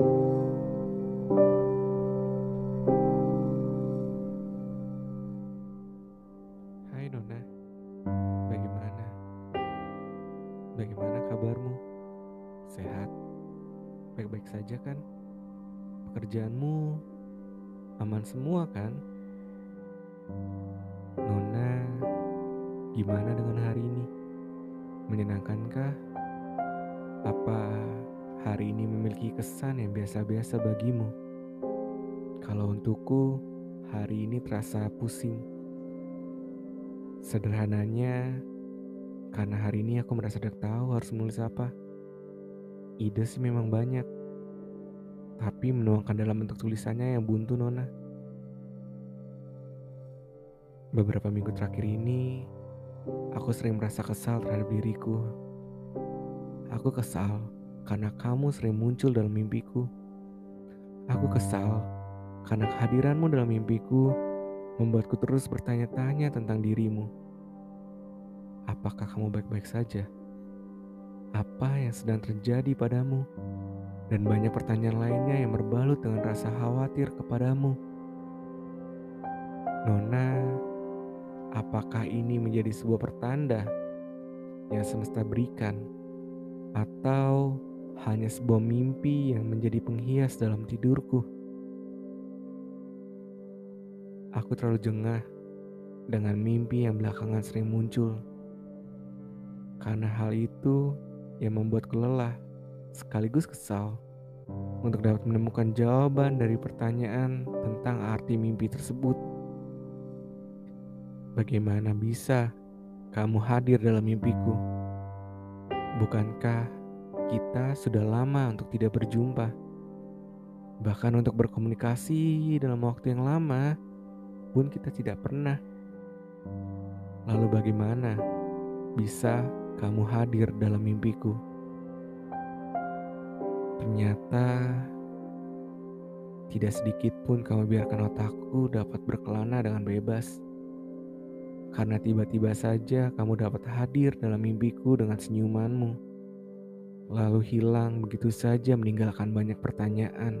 Hai Nona, bagaimana? Bagaimana kabarmu? Sehat? Baik-baik saja kan? Pekerjaanmu aman semua kan? Nona, gimana dengan hari ini? Menyenangkankah? Hari ini memiliki kesan yang biasa-biasa bagimu? Kalau untukku, hari ini terasa pusing. Sederhananya, karena hari ini aku merasa tidak tahu harus menulis apa. Ide sih memang banyak, tapi menuangkan dalam bentuk tulisannya yang buntu Nona. Beberapa minggu terakhir ini, aku sering merasa kesal terhadap diriku. Aku kesal karena kamu sering muncul dalam mimpiku. Aku kesal karena kehadiranmu dalam mimpiku membuatku terus bertanya-tanya tentang dirimu. Apakah kamu baik-baik saja? Apa yang sedang terjadi padamu? Dan banyak pertanyaan lainnya yang berbalut dengan rasa khawatir kepadamu. Nona, apakah ini menjadi sebuah pertanda yang semesta berikan? Atau hanya sebuah mimpi yang menjadi penghias dalam tidurku? Aku terlalu jengah dengan mimpi yang belakangan sering muncul. Karena hal itu yang membuatku lelah sekaligus kesal untuk dapat menemukan jawaban dari pertanyaan tentang arti mimpi tersebut. Bagaimana bisa kamu hadir dalam mimpiku? Bukankah kita sudah lama untuk tidak berjumpa? Bahkan untuk berkomunikasi dalam waktu yang lama pun kita tidak pernah. Lalu bagaimana bisa kamu hadir dalam mimpiku? Ternyata tidak sedikit pun kamu biarkan otakku dapat berkelana dengan bebas. Karena tiba-tiba saja kamu dapat hadir dalam mimpiku dengan senyumanmu. Lalu hilang begitu saja meninggalkan banyak pertanyaan.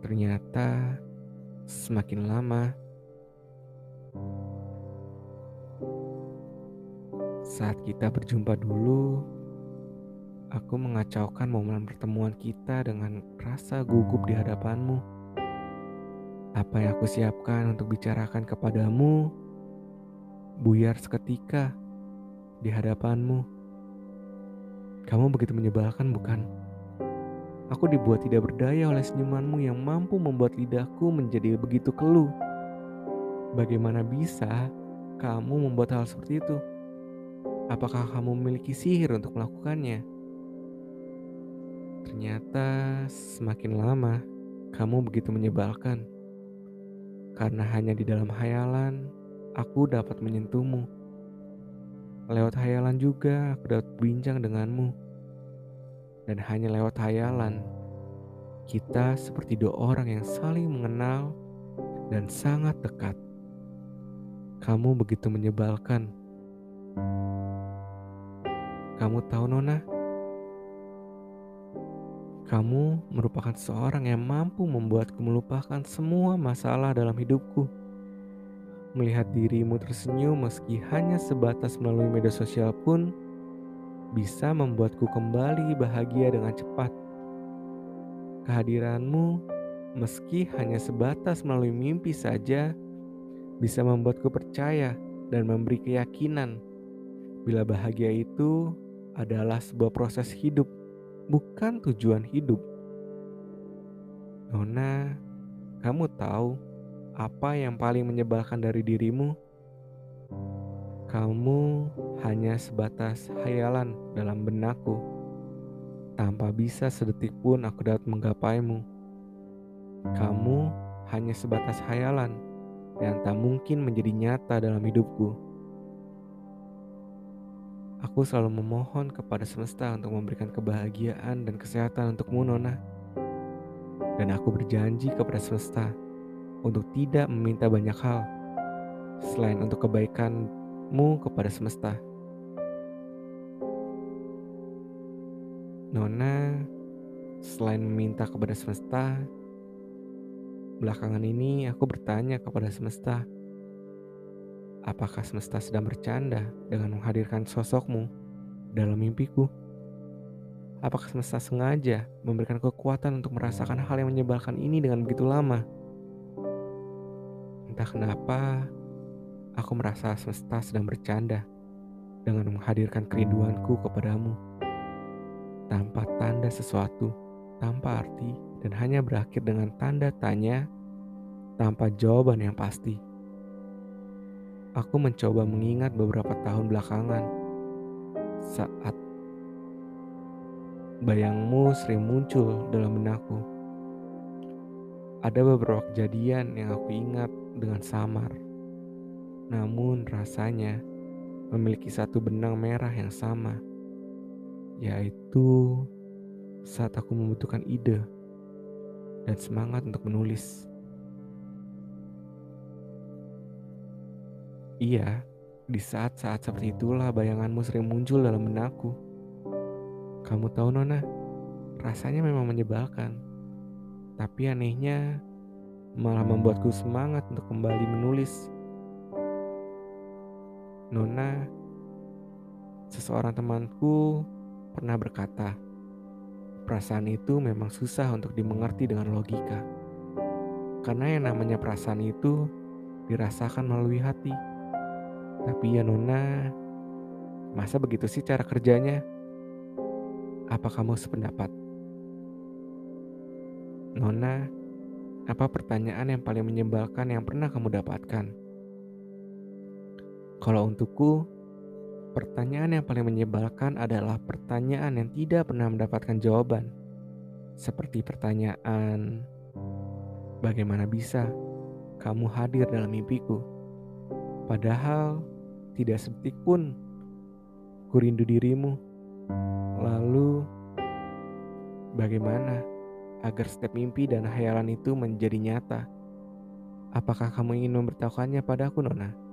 Ternyata semakin lama saat kita berjumpa dulu, aku mengacaukan momen pertemuan kita dengan rasa gugup di hadapanmu. Apa yang aku siapkan untuk bicarakan kepadamu buyar seketika di hadapanmu. Kamu begitu menyebalkan, bukan? Aku dibuat tidak berdaya oleh senyumanmu yang mampu membuat lidahku menjadi begitu keluh. Bagaimana bisa kamu membuat hal seperti itu? Apakah kamu memiliki sihir untuk melakukannya? Ternyata semakin lama kamu begitu menyebalkan. Karena hanya di dalam hayalan aku dapat menyentuhmu. Lewat hayalan juga aku dapat bincang denganmu. Dan hanya lewat hayalan kita seperti dua orang yang saling mengenal dan sangat dekat. Kamu begitu menyebalkan. Kamu tahu Nona? Kamu merupakan seorang yang mampu membuatku melupakan semua masalah dalam hidupku. Melihat dirimu tersenyum meski hanya sebatas melalui media sosial pun bisa membuatku kembali bahagia dengan cepat. Kehadiranmu meski hanya sebatas melalui mimpi saja bisa membuatku percaya dan memberi keyakinan bila bahagia itu adalah sebuah proses hidup, bukan tujuan hidup. Nona, kamu tahu apa yang paling menyebalkan dari dirimu? Kamu hanya sebatas hayalan dalam benakku. Tanpa bisa sedetik pun aku dapat menggapaimu. Kamu hanya sebatas hayalan yang tak mungkin menjadi nyata dalam hidupku. Aku selalu memohon kepada semesta untuk memberikan kebahagiaan dan kesehatan untukmu, Nona. Dan aku berjanji kepada semesta untuk tidak meminta banyak hal selain untuk kebaikanmu kepada semesta. Nona, selain meminta kepada semesta, belakangan ini aku bertanya kepada semesta, apakah semesta sedang bercanda dengan menghadirkan sosokmu dalam mimpiku? Apakah semesta sengaja memberikan kekuatan untuk merasakan hal yang menyebalkan ini dengan begitu lama? Entah kenapa, aku merasa semesta sedang bercanda dengan menghadirkan kerinduanku kepadamu. Tanpa tanda sesuatu, tanpa arti, dan hanya berakhir dengan tanda tanya tanpa jawaban yang pasti. Aku mencoba mengingat beberapa tahun belakangan saat bayangmu sering muncul dalam benakku. Ada beberapa kejadian yang aku ingat dengan samar. Namun rasanya memiliki satu benang merah yang sama, yaitu saat aku membutuhkan ide dan semangat untuk menulis. Iya, di saat-saat seperti itulah bayanganmu sering muncul dalam benakku. Kamu tahu Nona, rasanya memang menyebalkan. Tapi anehnya malah membuatku semangat untuk kembali menulis. Nona, seseorang temanku pernah berkata, perasaan itu memang susah untuk dimengerti dengan logika. Karena yang namanya perasaan itu dirasakan melalui hati. Tapi ya Nona, masa begitu sih cara kerjanya? Apa kamu sependapat? Nona, apa pertanyaan yang paling menyebalkan yang pernah kamu dapatkan? Kalau untukku, pertanyaan yang paling menyebalkan adalah pertanyaan yang tidak pernah mendapatkan jawaban. Seperti pertanyaan, bagaimana bisa kamu hadir dalam mimpiku? Padahal tidak sedetik pun ku rindu dirimu. Lalu, bagaimana agar setiap mimpi dan hayalan itu menjadi nyata? Apakah kamu ingin memberitahukannya padaku, Nona?